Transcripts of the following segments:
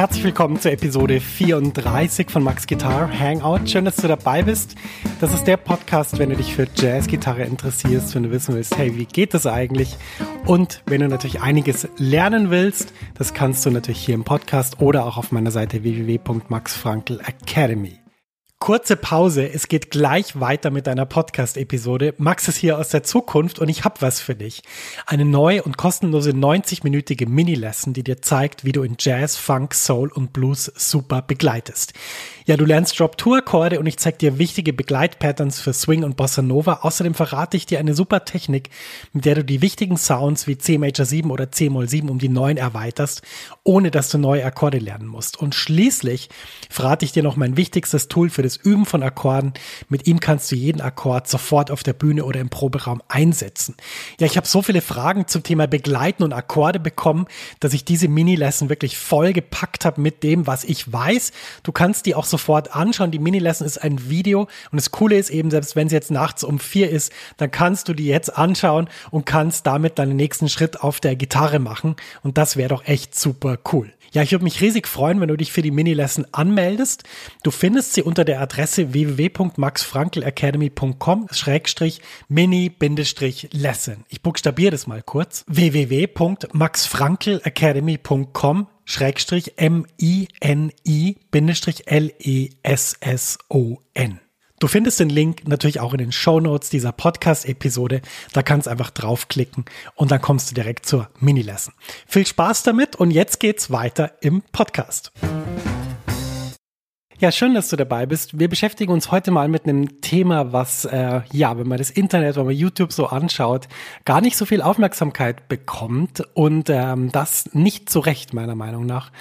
herzlich willkommen zur Episode 34 von Max Guitar Hangout. Schön, dass du dabei bist. Das ist der Podcast, wenn du dich für Jazzgitarre interessierst, wenn du wissen willst, hey, wie geht das eigentlich? Und wenn du natürlich einiges lernen willst, das kannst du natürlich hier im Podcast oder auch auf meiner Seite www.maxfrankelacademy. Kurze Pause, es geht gleich weiter mit deiner Podcast-Episode. Max ist hier aus der Zukunft und ich habe was für dich. Eine neue und kostenlose 90-minütige Mini-Lesson, die dir zeigt, wie du in Jazz, Funk, Soul und Blues super begleitest. Ja, du lernst Drop-Tour-Akkorde und ich zeige dir wichtige Begleitpatterns für Swing und Bossa Nova. Außerdem verrate ich dir eine super Technik, mit der du die wichtigen Sounds wie C Major 7 oder C Moll 7 um die 9 erweiterst, ohne dass du neue Akkorde lernen musst. Und schließlich verrate ich dir noch mein wichtigstes Tool für Üben von Akkorden. Mit ihm kannst du jeden Akkord sofort auf der Bühne oder im Proberaum einsetzen. Ja, ich habe so viele Fragen zum Thema Begleiten und Akkorde bekommen, dass ich diese Mini-Lesson wirklich voll gepackt habe mit dem, was ich weiß. Du kannst die auch sofort anschauen. Die Mini-Lesson ist ein Video und das Coole ist eben, selbst wenn es jetzt nachts um vier ist, dann kannst du die jetzt anschauen und kannst damit deinen nächsten Schritt auf der Gitarre machen. Und das wäre doch echt super cool. Ja, ich würde mich riesig freuen, wenn du dich für die Mini-Lesson anmeldest. Du findest sie unter der Adresse www.maxfrankelacademy.com schrägstrich mini-lesson. Ich buchstabiere das mal kurz. www.maxfrankelacademy.com schrägstrich M-I-N-I-L-E-S-S-O-N. Du findest den Link natürlich auch in den Show Notes dieser Podcast-Episode. Da kannst du einfach draufklicken und dann kommst du direkt zur Mini-Lesson. Viel Spaß damit und jetzt geht's weiter im Podcast. Ja, schön, dass du dabei bist. Wir beschäftigen uns heute mal mit einem Thema, was, äh, ja, wenn man das Internet, wenn man YouTube so anschaut, gar nicht so viel Aufmerksamkeit bekommt und ähm, das nicht zu Recht, meiner Meinung nach.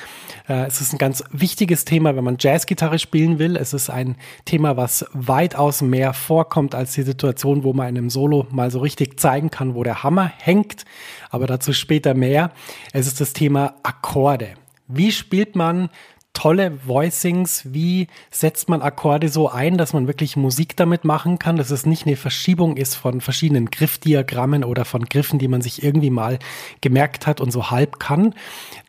Äh, es ist ein ganz wichtiges Thema, wenn man Jazzgitarre spielen will. Es ist ein Thema, was weitaus mehr vorkommt als die Situation, wo man in einem Solo mal so richtig zeigen kann, wo der Hammer hängt. Aber dazu später mehr. Es ist das Thema Akkorde. Wie spielt man tolle Voicings, wie setzt man Akkorde so ein, dass man wirklich Musik damit machen kann, dass es nicht eine Verschiebung ist von verschiedenen Griffdiagrammen oder von Griffen, die man sich irgendwie mal gemerkt hat und so halb kann.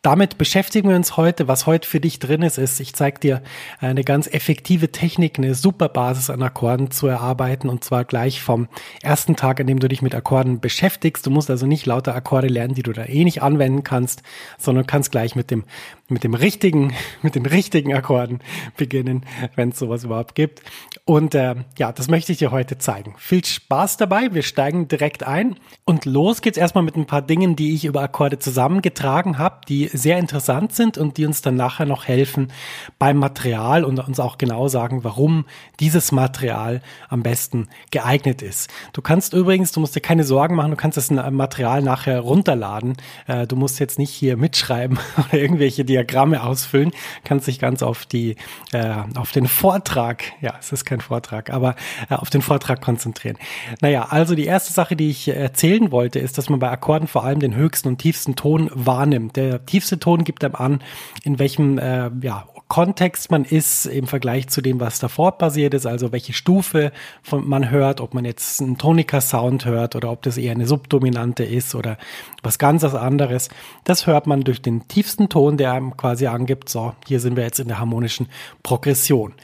Damit beschäftigen wir uns heute. Was heute für dich drin ist, ist, ich zeige dir eine ganz effektive Technik, eine super Basis an Akkorden zu erarbeiten und zwar gleich vom ersten Tag, an dem du dich mit Akkorden beschäftigst. Du musst also nicht lauter Akkorde lernen, die du da eh nicht anwenden kannst, sondern kannst gleich mit dem, mit dem richtigen, mit den richtigen Akkorden beginnen, wenn es sowas überhaupt gibt. Und äh, ja, das möchte ich dir heute zeigen. Viel Spaß dabei. Wir steigen direkt ein und los geht's erstmal mit ein paar Dingen, die ich über Akkorde zusammengetragen habe, die sehr interessant sind und die uns dann nachher noch helfen beim Material und uns auch genau sagen, warum dieses Material am besten geeignet ist. Du kannst übrigens, du musst dir keine Sorgen machen, du kannst das Material nachher runterladen. Äh, du musst jetzt nicht hier mitschreiben oder irgendwelche Diagramme ausfüllen kannst dich ganz auf die, äh, auf den Vortrag, ja, es ist kein Vortrag, aber äh, auf den Vortrag konzentrieren. Naja, also die erste Sache, die ich erzählen wollte, ist, dass man bei Akkorden vor allem den höchsten und tiefsten Ton wahrnimmt. Der tiefste Ton gibt einem an, in welchem äh, ja, Kontext man ist im Vergleich zu dem, was davor passiert ist, also welche Stufe von, man hört, ob man jetzt einen Tonika-Sound hört oder ob das eher eine Subdominante ist oder was ganz anderes. Das hört man durch den tiefsten Ton, der einem quasi angibt, so, hier sind wir jetzt in der harmonischen Progression.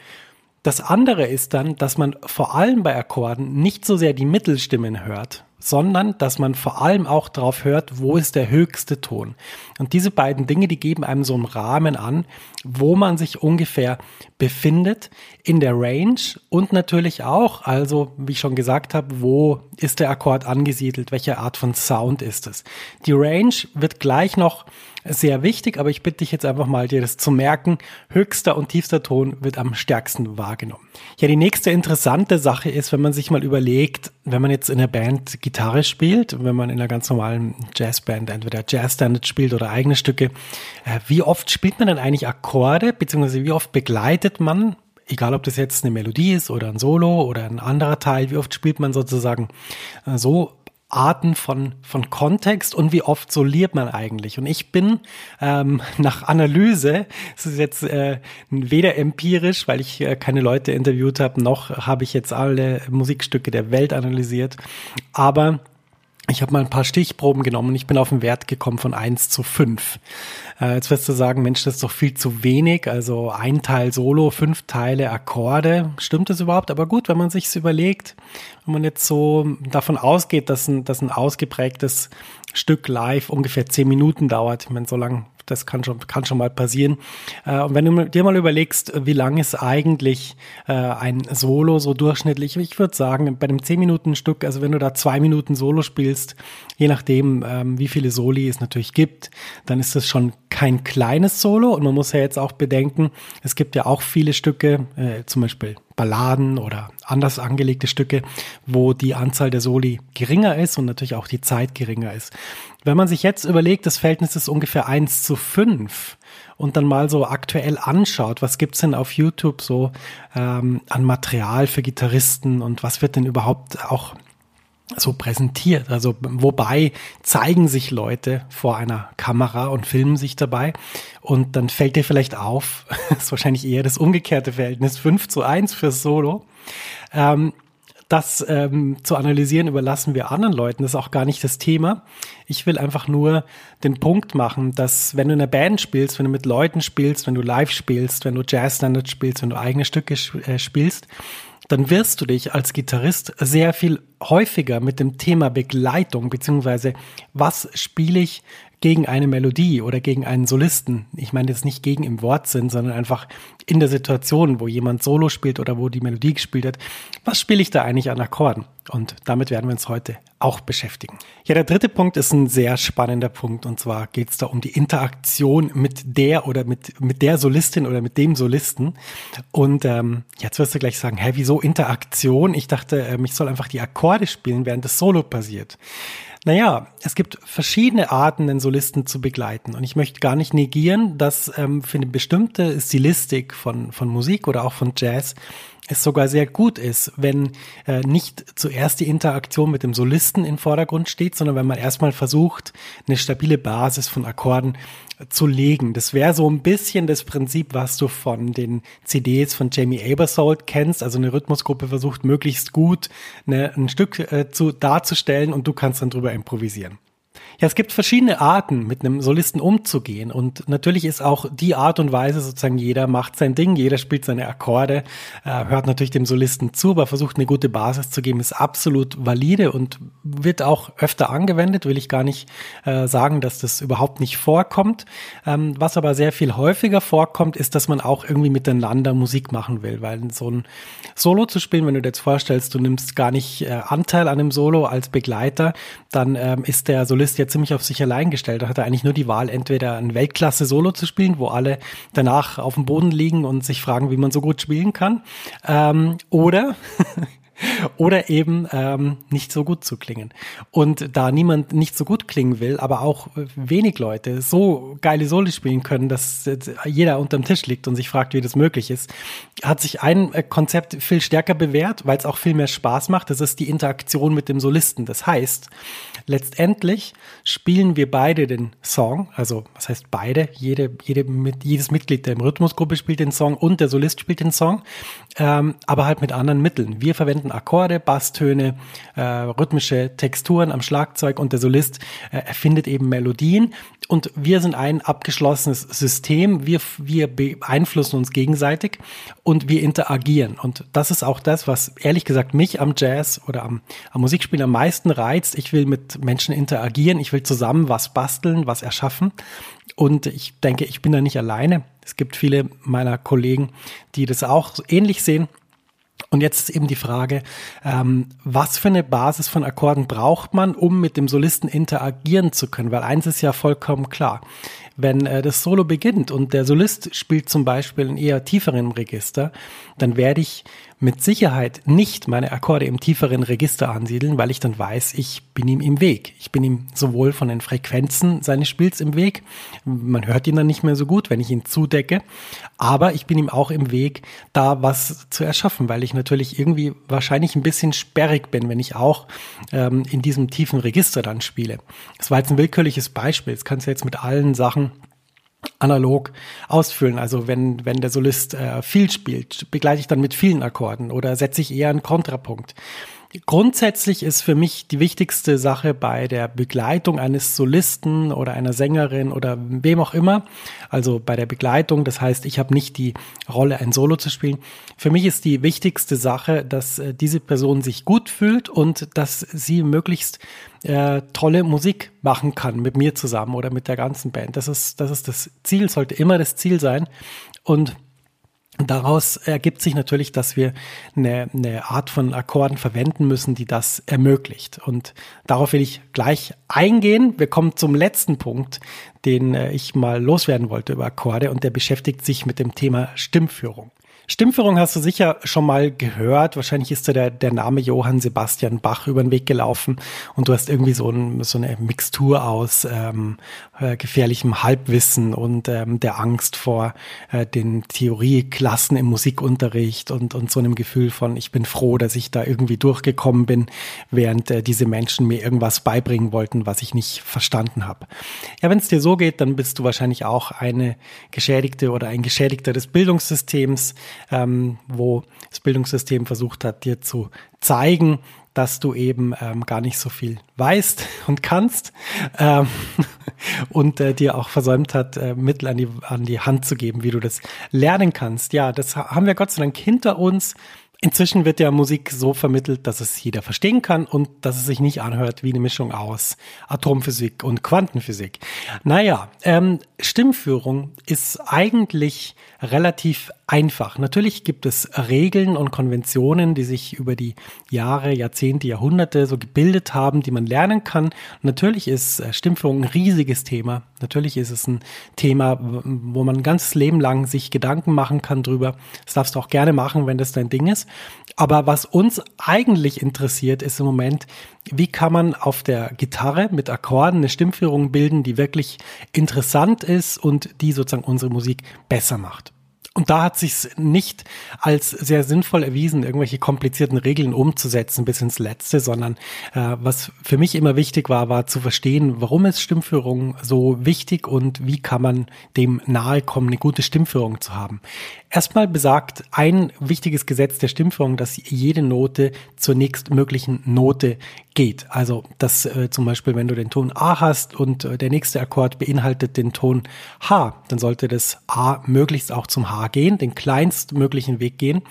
Das andere ist dann, dass man vor allem bei Akkorden nicht so sehr die Mittelstimmen hört, sondern dass man vor allem auch darauf hört, wo ist der höchste Ton. Und diese beiden Dinge, die geben einem so einen Rahmen an, wo man sich ungefähr befindet in der Range und natürlich auch, also wie ich schon gesagt habe, wo ist der Akkord angesiedelt, welche Art von Sound ist es. Die Range wird gleich noch sehr wichtig, aber ich bitte dich jetzt einfach mal, dir das zu merken. Höchster und tiefster Ton wird am stärksten wahrgenommen. Ja, die nächste interessante Sache ist, wenn man sich mal überlegt, wenn man jetzt in der Band Gitarre spielt, wenn man in einer ganz normalen Jazzband entweder Jazzstandard spielt oder eigene Stücke, äh, wie oft spielt man denn eigentlich Akkorde, beziehungsweise wie oft begleitet man egal ob das jetzt eine Melodie ist oder ein Solo oder ein anderer Teil, wie oft spielt man sozusagen äh, so Arten von, von Kontext und wie oft soliert man eigentlich. Und ich bin ähm, nach Analyse, es ist jetzt äh, weder empirisch, weil ich äh, keine Leute interviewt habe, noch habe ich jetzt alle Musikstücke der Welt analysiert, aber ich habe mal ein paar Stichproben genommen und ich bin auf einen Wert gekommen von eins zu fünf. Äh, jetzt wirst du sagen, Mensch, das ist doch viel zu wenig. Also ein Teil Solo, fünf Teile Akkorde. Stimmt das überhaupt? Aber gut, wenn man sich's überlegt, wenn man jetzt so davon ausgeht, dass ein, dass ein ausgeprägtes Stück live ungefähr zehn Minuten dauert. Ich meine, so lang das kann schon, kann schon mal passieren. Äh, und wenn du dir mal überlegst, wie lang ist eigentlich äh, ein Solo so durchschnittlich, ich würde sagen, bei einem 10 Minuten Stück, also wenn du da zwei Minuten Solo spielst, je nachdem, ähm, wie viele Soli es natürlich gibt, dann ist das schon kein kleines Solo. Und man muss ja jetzt auch bedenken, es gibt ja auch viele Stücke, äh, zum Beispiel Balladen oder anders angelegte Stücke, wo die Anzahl der Soli geringer ist und natürlich auch die Zeit geringer ist. Wenn man sich jetzt überlegt, das Verhältnis ist ungefähr eins zu fünf und dann mal so aktuell anschaut, was gibt's denn auf YouTube so ähm, an Material für Gitarristen und was wird denn überhaupt auch so präsentiert. Also wobei zeigen sich Leute vor einer Kamera und filmen sich dabei und dann fällt dir vielleicht auf, ist wahrscheinlich eher das umgekehrte Verhältnis, 5 zu 1 fürs Solo. Ähm, das ähm, zu analysieren überlassen wir anderen Leuten, das ist auch gar nicht das Thema. Ich will einfach nur den Punkt machen, dass wenn du in einer Band spielst, wenn du mit Leuten spielst, wenn du live spielst, wenn du Jazz-Standards spielst, wenn du eigene Stücke äh, spielst, dann wirst du dich als Gitarrist sehr viel häufiger mit dem Thema Begleitung beziehungsweise was spiele ich gegen eine Melodie oder gegen einen Solisten. Ich meine jetzt nicht gegen im Wortsinn, sondern einfach in der Situation, wo jemand Solo spielt oder wo die Melodie gespielt wird. Was spiele ich da eigentlich an Akkorden? Und damit werden wir uns heute auch beschäftigen. Ja, der dritte Punkt ist ein sehr spannender Punkt. Und zwar geht es da um die Interaktion mit der oder mit, mit der Solistin oder mit dem Solisten. Und ähm, jetzt wirst du gleich sagen, hä, wieso Interaktion? Ich dachte, ähm, ich soll einfach die Akkorde spielen, während das Solo passiert. Naja, es gibt verschiedene Arten, den Solisten zu begleiten. Und ich möchte gar nicht negieren, dass ähm, für eine bestimmte Stilistik von, von Musik oder auch von Jazz es sogar sehr gut ist, wenn äh, nicht zuerst die Interaktion mit dem Solisten im Vordergrund steht, sondern wenn man erstmal versucht, eine stabile Basis von Akkorden zu legen. Das wäre so ein bisschen das Prinzip, was du von den CDs von Jamie Abersold kennst. Also eine Rhythmusgruppe versucht möglichst gut eine, ein Stück äh, zu, darzustellen und du kannst dann drüber improvisieren. Ja, es gibt verschiedene Arten, mit einem Solisten umzugehen. Und natürlich ist auch die Art und Weise sozusagen, jeder macht sein Ding, jeder spielt seine Akkorde, äh, hört natürlich dem Solisten zu, aber versucht eine gute Basis zu geben, ist absolut valide und wird auch öfter angewendet, will ich gar nicht äh, sagen, dass das überhaupt nicht vorkommt. Ähm, was aber sehr viel häufiger vorkommt, ist, dass man auch irgendwie miteinander Musik machen will, weil so ein Solo zu spielen, wenn du dir jetzt vorstellst, du nimmst gar nicht äh, Anteil an dem Solo als Begleiter, dann ähm, ist der Solist ziemlich auf sich allein gestellt. Er eigentlich nur die Wahl, entweder ein Weltklasse-Solo zu spielen, wo alle danach auf dem Boden liegen und sich fragen, wie man so gut spielen kann, ähm, oder oder eben ähm, nicht so gut zu klingen. Und da niemand nicht so gut klingen will, aber auch wenig Leute so geile Soli spielen können, dass jeder unterm Tisch liegt und sich fragt, wie das möglich ist, hat sich ein äh, Konzept viel stärker bewährt, weil es auch viel mehr Spaß macht. Das ist die Interaktion mit dem Solisten. Das heißt, letztendlich spielen wir beide den Song, also was heißt beide? Jede, jede, mit, jedes Mitglied der Rhythmusgruppe spielt den Song und der Solist spielt den Song, ähm, aber halt mit anderen Mitteln. Wir verwenden verwenden Akkorde, Basstöne, äh, rhythmische Texturen am Schlagzeug und der Solist äh, erfindet eben Melodien und wir sind ein abgeschlossenes System. Wir, wir beeinflussen uns gegenseitig und wir interagieren. Und das ist auch das, was ehrlich gesagt mich am Jazz oder am, am Musikspiel am meisten reizt. Ich will mit Menschen interagieren. Ich will zusammen was basteln, was erschaffen. Und ich denke, ich bin da nicht alleine. Es gibt viele meiner Kollegen, die das auch ähnlich sehen. Und jetzt ist eben die Frage, ähm, was für eine Basis von Akkorden braucht man, um mit dem Solisten interagieren zu können? Weil eins ist ja vollkommen klar. Wenn äh, das Solo beginnt und der Solist spielt zum Beispiel in eher tieferen Register, dann werde ich mit Sicherheit nicht meine Akkorde im tieferen Register ansiedeln, weil ich dann weiß, ich bin ihm im Weg. Ich bin ihm sowohl von den Frequenzen seines Spiels im Weg, man hört ihn dann nicht mehr so gut, wenn ich ihn zudecke, aber ich bin ihm auch im Weg, da was zu erschaffen, weil ich natürlich irgendwie wahrscheinlich ein bisschen sperrig bin, wenn ich auch ähm, in diesem tiefen Register dann spiele. Das war jetzt ein willkürliches Beispiel. Das kannst du jetzt mit allen Sachen analog ausfüllen. Also wenn, wenn der Solist äh, viel spielt, begleite ich dann mit vielen Akkorden oder setze ich eher einen Kontrapunkt. Grundsätzlich ist für mich die wichtigste Sache bei der Begleitung eines Solisten oder einer Sängerin oder wem auch immer, also bei der Begleitung, das heißt, ich habe nicht die Rolle, ein Solo zu spielen. Für mich ist die wichtigste Sache, dass äh, diese Person sich gut fühlt und dass sie möglichst äh, tolle Musik machen kann mit mir zusammen oder mit der ganzen Band. Das ist, das ist das Ziel, sollte immer das Ziel sein. Und Daraus ergibt sich natürlich, dass wir eine, eine Art von Akkorden verwenden müssen, die das ermöglicht. Und darauf will ich gleich eingehen. Wir kommen zum letzten Punkt, den äh, ich mal loswerden wollte über Akkorde und der beschäftigt sich mit dem Thema Stimmführung. Stimmführung hast du sicher schon mal gehört. Wahrscheinlich ist dir der, der Name Johann Sebastian Bach über den Weg gelaufen und du hast irgendwie so, ein, so eine Mixtur aus ähm, äh, gefährlichem Halbwissen und ähm, der Angst vor äh, den Theorieklassen im Musikunterricht und, und so einem Gefühl von, ich bin froh, dass ich da irgendwie durchgekommen bin, während äh, diese Menschen mir irgendwas beibringen wollten, was ich nicht verstanden habe. Ja, wenn es dir so geht, dann bist du wahrscheinlich auch eine Geschädigte oder ein Geschädigter des Bildungssystems ähm, wo das Bildungssystem versucht hat, dir zu zeigen, dass du eben ähm, gar nicht so viel weißt und kannst ähm, und äh, dir auch versäumt hat, äh, Mittel an die, an die Hand zu geben, wie du das lernen kannst. Ja, das haben wir Gott sei Dank hinter uns. Inzwischen wird ja Musik so vermittelt, dass es jeder verstehen kann und dass es sich nicht anhört wie eine Mischung aus Atomphysik und Quantenphysik. Naja, ähm, Stimmführung ist eigentlich relativ einfach. Natürlich gibt es Regeln und Konventionen, die sich über die Jahre, Jahrzehnte, Jahrhunderte so gebildet haben, die man lernen kann. natürlich ist äh, Stimmführung ein riesiges Thema. Natürlich ist es ein Thema, wo man ein ganzes Leben lang sich Gedanken machen kann drüber. Das darfst du auch gerne machen, wenn das dein Ding ist. Aber was uns eigentlich interessiert, ist im Moment, wie kann man auf der Gitarre mit Akkorden eine Stimmführung bilden, die wirklich interessant ist und die sozusagen unsere Musik besser macht. Und da hat sich nicht als sehr sinnvoll erwiesen, irgendwelche komplizierten Regeln umzusetzen bis ins Letzte, sondern äh, was für mich immer wichtig war, war zu verstehen, warum ist Stimmführung so wichtig und wie kann man dem nahe kommen, eine gute Stimmführung zu haben. Erstmal besagt ein wichtiges Gesetz der Stimmführung, dass jede Note zur nächstmöglichen Note geht. Also, dass äh, zum Beispiel, wenn du den Ton A hast und äh, der nächste Akkord beinhaltet den Ton H, dann sollte das A möglichst auch zum H gehen, den kleinstmöglichen Weg gehen.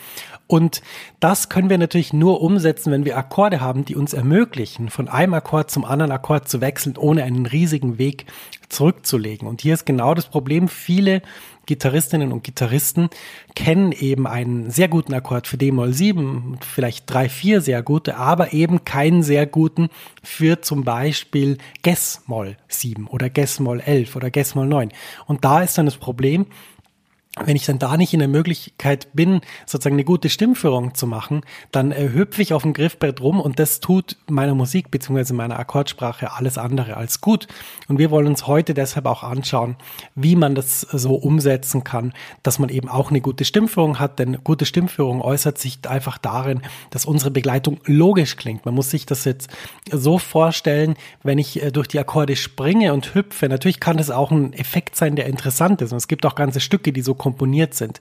Und das können wir natürlich nur umsetzen, wenn wir Akkorde haben, die uns ermöglichen, von einem Akkord zum anderen Akkord zu wechseln, ohne einen riesigen Weg zurückzulegen. Und hier ist genau das Problem. Viele Gitarristinnen und Gitarristen kennen eben einen sehr guten Akkord für D-Moll 7, vielleicht drei, vier sehr gute, aber eben keinen sehr guten für zum Beispiel Ges-Moll 7 oder Ges-Moll 11 oder Ges-Moll 9. Und da ist dann das Problem, wenn ich dann da nicht in der Möglichkeit bin, sozusagen eine gute Stimmführung zu machen, dann äh, hüpfe ich auf dem Griffbrett rum und das tut meiner Musik bzw. meiner Akkordsprache alles andere als gut. Und wir wollen uns heute deshalb auch anschauen, wie man das so umsetzen kann, dass man eben auch eine gute Stimmführung hat, denn gute Stimmführung äußert sich einfach darin, dass unsere Begleitung logisch klingt. Man muss sich das jetzt so vorstellen, wenn ich äh, durch die Akkorde springe und hüpfe, natürlich kann das auch ein Effekt sein, der interessant ist. Und es gibt auch ganze Stücke, die so komponiert sind.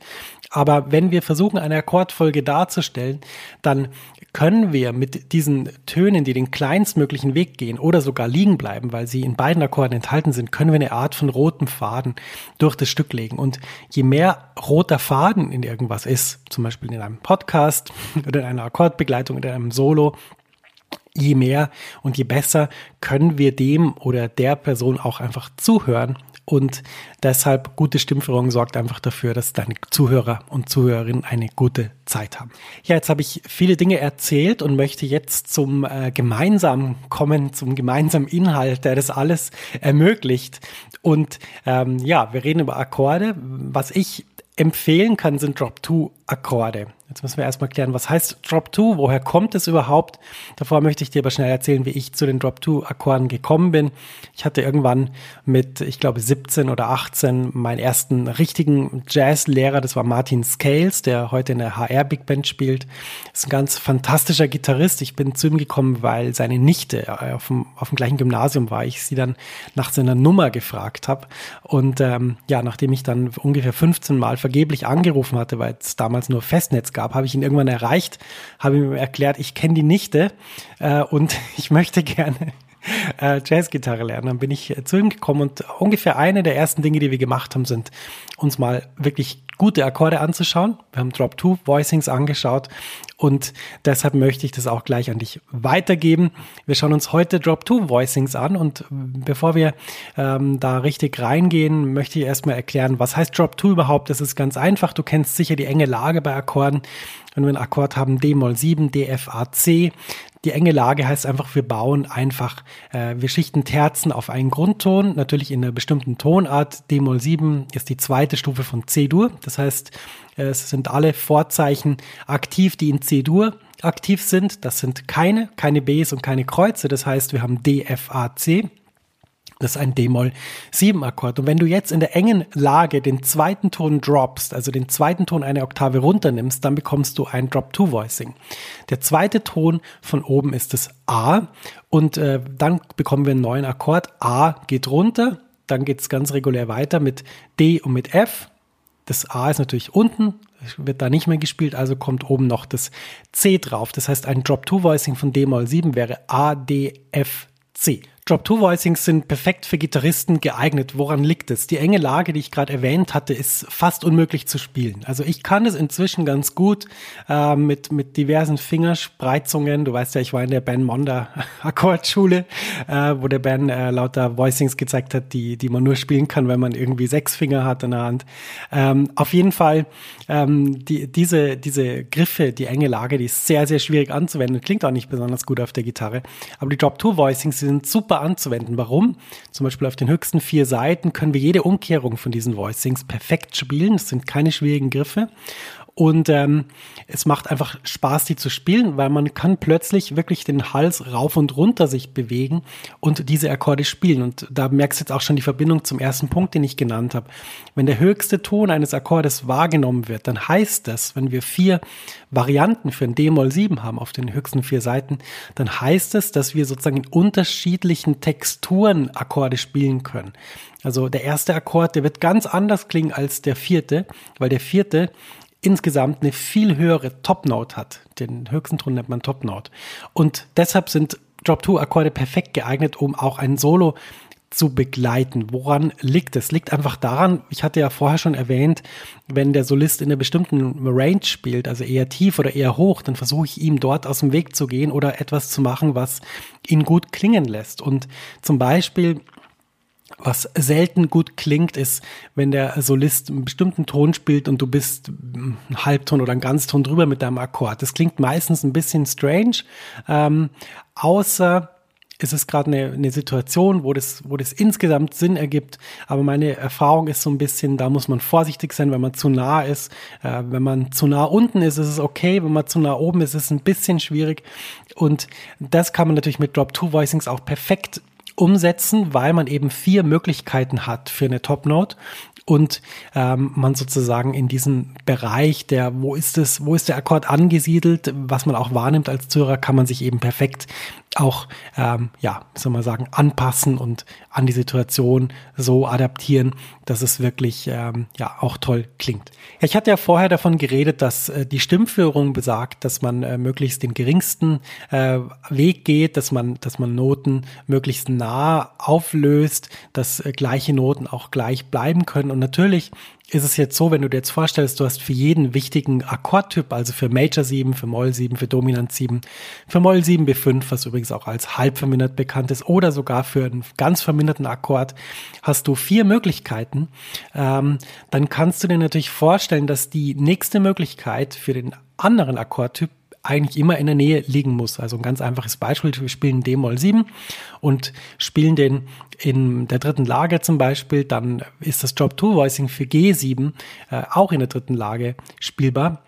Aber wenn wir versuchen, eine Akkordfolge darzustellen, dann können wir mit diesen Tönen, die den kleinstmöglichen Weg gehen oder sogar liegen bleiben, weil sie in beiden Akkorden enthalten sind, können wir eine Art von rotem Faden durch das Stück legen. Und je mehr roter Faden in irgendwas ist, zum Beispiel in einem Podcast oder in einer Akkordbegleitung oder in einem Solo, je mehr und je besser können wir dem oder der Person auch einfach zuhören und deshalb gute Stimmführung sorgt einfach dafür, dass deine Zuhörer und Zuhörerinnen eine gute Zeit haben. Ja, jetzt habe ich viele Dinge erzählt und möchte jetzt zum äh, gemeinsamen kommen, zum gemeinsamen Inhalt, der das alles ermöglicht. Und ähm, ja, wir reden über Akkorde. Was ich empfehlen kann, sind Drop-2-Akkorde. Jetzt müssen wir erstmal klären, was heißt Drop-2, woher kommt es überhaupt? Davor möchte ich dir aber schnell erzählen, wie ich zu den Drop-2-Akkorden gekommen bin. Ich hatte irgendwann mit, ich glaube, 17 oder 18 meinen ersten richtigen Jazzlehrer, das war Martin Scales, der heute in der HR Big Band spielt. ist ein ganz fantastischer Gitarrist. Ich bin zu ihm gekommen, weil seine Nichte äh, auf dem, auf dem gleichen Gymnasium war. Ich sie dann nach seiner Nummer gefragt habe. Und ähm, ja, nachdem ich dann ungefähr 15 Mal vergeblich angerufen hatte, weil es damals nur Festnetz gab, habe ich ihn irgendwann erreicht, habe ihm erklärt, ich kenne die Nichte äh, und ich möchte gerne äh, Jazzgitarre lernen. Dann bin ich zu ihm gekommen und ungefähr eine der ersten Dinge, die wir gemacht haben, sind uns mal wirklich gute Akkorde anzuschauen. Wir haben Drop 2 Voicings angeschaut und deshalb möchte ich das auch gleich an dich weitergeben. Wir schauen uns heute Drop 2 Voicings an und bevor wir ähm, da richtig reingehen, möchte ich erstmal erklären, was heißt Drop 2 überhaupt? Das ist ganz einfach. Du kennst sicher die enge Lage bei Akkorden. Wenn wir einen Akkord haben, D-Moll 7, D, F, A, C, die enge Lage heißt einfach, wir bauen einfach, äh, wir schichten Terzen auf einen Grundton, natürlich in einer bestimmten Tonart. D-Moll 7 ist die zweite Stufe von C-Dur. Das heißt, es sind alle Vorzeichen aktiv, die in C-Dur aktiv sind. Das sind keine, keine Bs und keine Kreuze. Das heißt, wir haben D, F, A, C. Das ist ein D-Moll 7 Akkord. Und wenn du jetzt in der engen Lage den zweiten Ton droppst, also den zweiten Ton eine Oktave runternimmst, dann bekommst du ein Drop-2 Voicing. Der zweite Ton von oben ist das A und äh, dann bekommen wir einen neuen Akkord. A geht runter, dann geht es ganz regulär weiter mit D und mit F. Das A ist natürlich unten, wird da nicht mehr gespielt, also kommt oben noch das C drauf. Das heißt, ein Drop-2 Voicing von D-Moll 7 wäre A, D, F, C. Drop-2-Voicings sind perfekt für Gitarristen geeignet. Woran liegt es? Die enge Lage, die ich gerade erwähnt hatte, ist fast unmöglich zu spielen. Also ich kann es inzwischen ganz gut äh, mit, mit diversen Fingerspreizungen. Du weißt ja, ich war in der Ben Monda Akkordschule, äh, wo der Ben äh, lauter Voicings gezeigt hat, die, die man nur spielen kann, wenn man irgendwie sechs Finger hat in der Hand. Ähm, auf jeden Fall, ähm, die, diese, diese Griffe, die enge Lage, die ist sehr, sehr schwierig anzuwenden. Klingt auch nicht besonders gut auf der Gitarre. Aber die Drop-2-Voicings sind super super anzuwenden. Warum? Zum Beispiel auf den höchsten vier Seiten können wir jede Umkehrung von diesen Voicings perfekt spielen. Es sind keine schwierigen Griffe. Und ähm, es macht einfach Spaß, die zu spielen, weil man kann plötzlich wirklich den Hals rauf und runter sich bewegen und diese Akkorde spielen. Und da merkst du jetzt auch schon die Verbindung zum ersten Punkt, den ich genannt habe. Wenn der höchste Ton eines Akkordes wahrgenommen wird, dann heißt das, wenn wir vier Varianten für ein D-Moll 7 haben auf den höchsten vier Seiten, dann heißt es, dass wir sozusagen in unterschiedlichen Texturen Akkorde spielen können. Also der erste Akkord, der wird ganz anders klingen als der vierte, weil der vierte insgesamt eine viel höhere Top-Note hat. Den höchsten Ton nennt man Top-Note. Und deshalb sind Drop-2-Akkorde perfekt geeignet, um auch ein Solo zu begleiten. Woran liegt es? Liegt einfach daran, ich hatte ja vorher schon erwähnt, wenn der Solist in einer bestimmten Range spielt, also eher tief oder eher hoch, dann versuche ich ihm dort aus dem Weg zu gehen oder etwas zu machen, was ihn gut klingen lässt. Und zum Beispiel was selten gut klingt, ist, wenn der Solist einen bestimmten Ton spielt und du bist ein Halbton oder ein Ganzton drüber mit deinem Akkord. Das klingt meistens ein bisschen strange, ähm, außer es ist gerade eine, eine Situation, wo das, wo das insgesamt Sinn ergibt. Aber meine Erfahrung ist so ein bisschen, da muss man vorsichtig sein, wenn man zu nah ist. Äh, wenn man zu nah unten ist, ist es okay. Wenn man zu nah oben ist, ist es ein bisschen schwierig. Und das kann man natürlich mit Drop-2-Voicings auch perfekt umsetzen, weil man eben vier Möglichkeiten hat für eine Top-Note und ähm, man sozusagen in diesem Bereich, der, wo ist es, wo ist der Akkord angesiedelt, was man auch wahrnimmt als Zuhörer, kann man sich eben perfekt auch, ähm, ja, soll man sagen, anpassen und an die Situation so adaptieren, dass es wirklich, ähm, ja, auch toll klingt. Ja, ich hatte ja vorher davon geredet, dass äh, die Stimmführung besagt, dass man äh, möglichst den geringsten äh, Weg geht, dass man, dass man Noten möglichst nah auflöst, dass äh, gleiche Noten auch gleich bleiben können und natürlich ist es jetzt so, wenn du dir jetzt vorstellst, du hast für jeden wichtigen Akkordtyp, also für Major 7, für Moll 7, für Dominant 7, für Moll 7 B5, was übrigens auch als halb vermindert bekannt ist, oder sogar für einen ganz verminderten Akkord, hast du vier Möglichkeiten. Ähm, dann kannst du dir natürlich vorstellen, dass die nächste Möglichkeit für den anderen Akkordtyp eigentlich immer in der Nähe liegen muss. Also ein ganz einfaches Beispiel, wir spielen D-Moll 7 und spielen den in der dritten Lage zum Beispiel, dann ist das Drop 2 Voicing für G7 äh, auch in der dritten Lage spielbar.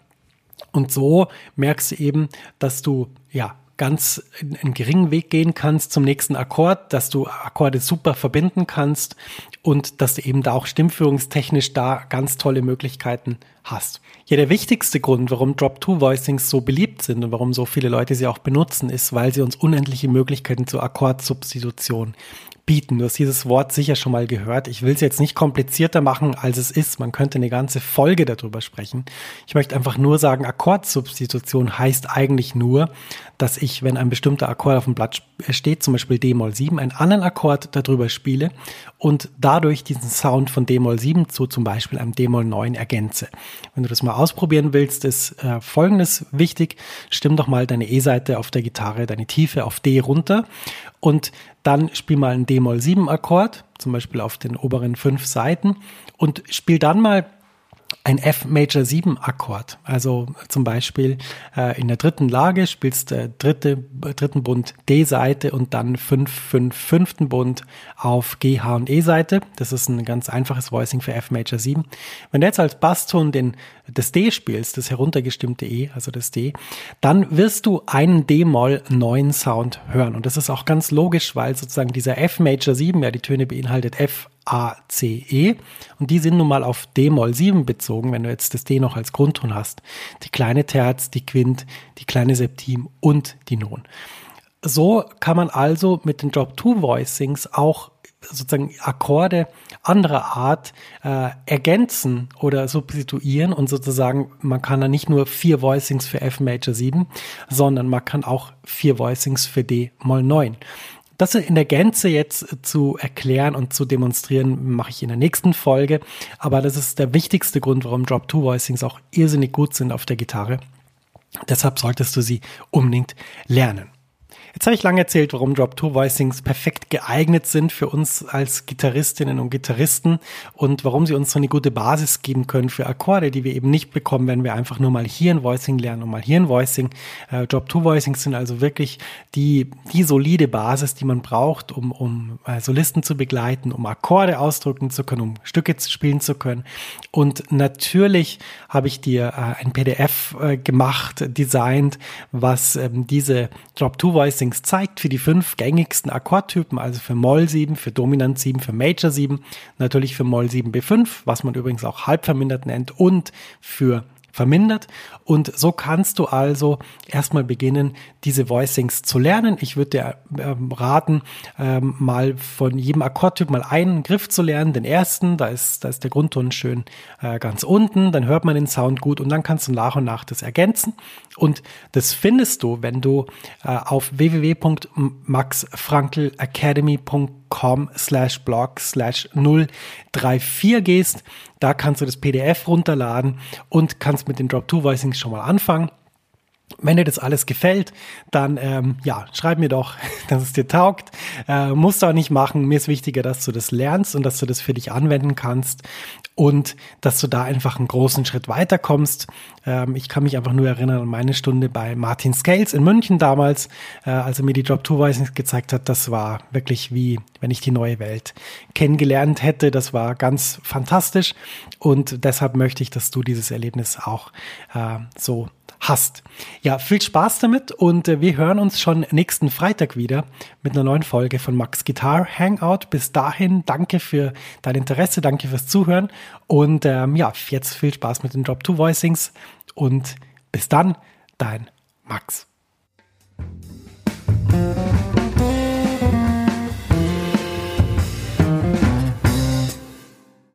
Und so merkst du eben, dass du ja ganz einen geringen Weg gehen kannst zum nächsten Akkord, dass du Akkorde super verbinden kannst und dass du eben da auch stimmführungstechnisch da ganz tolle Möglichkeiten hast. Ja, der wichtigste Grund, warum Drop-2-Voicings so beliebt sind und warum so viele Leute sie auch benutzen, ist, weil sie uns unendliche Möglichkeiten zur Akkordsubstitution bieten. Du hast dieses Wort sicher schon mal gehört. Ich will es jetzt nicht komplizierter machen, als es ist. Man könnte eine ganze Folge darüber sprechen. Ich möchte einfach nur sagen, Akkordsubstitution heißt eigentlich nur, dass ich, wenn ein bestimmter Akkord auf dem Blatt steht, zum Beispiel d-Moll 7, einen anderen Akkord darüber spiele und dadurch diesen Sound von d-Moll 7 zu zum Beispiel einem d-Moll 9 ergänze. Wenn du das mal ausprobieren willst, ist äh, Folgendes wichtig. Stimm doch mal deine E-Seite auf der Gitarre, deine Tiefe auf D runter und dann spiel mal einen d-Moll 7 Akkord, zum Beispiel auf den oberen fünf Seiten und spiel dann mal ein F Major 7 Akkord. Also zum Beispiel äh, in der dritten Lage spielst der dritte, dritten Bund D-Seite und dann fünf, fünf, fünften Bund auf G, H und E-Seite. Das ist ein ganz einfaches Voicing für F Major 7. Wenn du jetzt als Basston den, das D spielst, das heruntergestimmte E, also das D, dann wirst du einen D-Moll 9 Sound hören. Und das ist auch ganz logisch, weil sozusagen dieser F Major 7 ja die Töne beinhaltet F, A, C, E. Und die sind nun mal auf D-Moll 7 bezogen, wenn du jetzt das D noch als Grundton hast. Die kleine Terz, die Quint, die kleine Septim und die Non. So kann man also mit den Drop-2-Voicings auch sozusagen Akkorde anderer Art äh, ergänzen oder substituieren und sozusagen, man kann da nicht nur vier Voicings für F Major 7, sondern man kann auch vier Voicings für D Moll 9. Das in der Gänze jetzt zu erklären und zu demonstrieren, mache ich in der nächsten Folge. Aber das ist der wichtigste Grund, warum Drop-2-Voicings auch irrsinnig gut sind auf der Gitarre. Deshalb solltest du sie unbedingt lernen. Jetzt habe ich lange erzählt, warum Drop-2-Voicings perfekt geeignet sind für uns als Gitarristinnen und Gitarristen und warum sie uns so eine gute Basis geben können für Akkorde, die wir eben nicht bekommen, wenn wir einfach nur mal hier ein Voicing lernen und mal hier ein Voicing. Äh, Drop-2-Voicings sind also wirklich die, die solide Basis, die man braucht, um, um äh, Solisten zu begleiten, um Akkorde ausdrücken zu können, um Stücke spielen zu können. Und natürlich habe ich dir äh, ein PDF äh, gemacht, designt, was ähm, diese Drop-2-Voicings Strings zeigt für die fünf gängigsten Akkordtypen, also für Moll 7, für Dominant 7, für Major 7, natürlich für Moll 7 B5, was man übrigens auch halb vermindert nennt und für vermindert. Und so kannst du also erstmal beginnen, diese Voicings zu lernen. Ich würde dir ähm, raten, ähm, mal von jedem Akkordtyp mal einen Griff zu lernen. Den ersten, da ist, da ist der Grundton schön äh, ganz unten, dann hört man den Sound gut und dann kannst du nach und nach das ergänzen. Und das findest du, wenn du äh, auf www.maxfrankelacademy.com slash blog slash 034 gehst. Da kannst du das PDF runterladen und kannst mit den Drop-2-Voicings schon mal anfangen. Wenn dir das alles gefällt, dann ähm, ja, schreib mir doch, dass es dir taugt. Äh, musst du auch nicht machen. Mir ist wichtiger, dass du das lernst und dass du das für dich anwenden kannst und dass du da einfach einen großen Schritt weiterkommst. Ähm, ich kann mich einfach nur erinnern an meine Stunde bei Martin Scales in München damals, äh, als er mir die Drop 2 Voicings gezeigt hat. Das war wirklich wie, wenn ich die neue Welt kennengelernt hätte. Das war ganz fantastisch und deshalb möchte ich, dass du dieses Erlebnis auch äh, so hast. Ja, viel Spaß damit und äh, wir hören uns schon nächsten Freitag wieder mit einer neuen Folge von Max Guitar Hangout. Bis dahin, danke für dein Interesse, danke fürs Zuhören und ähm, ja, jetzt viel Spaß mit den Drop 2 Voicings und bis dann, dein Max.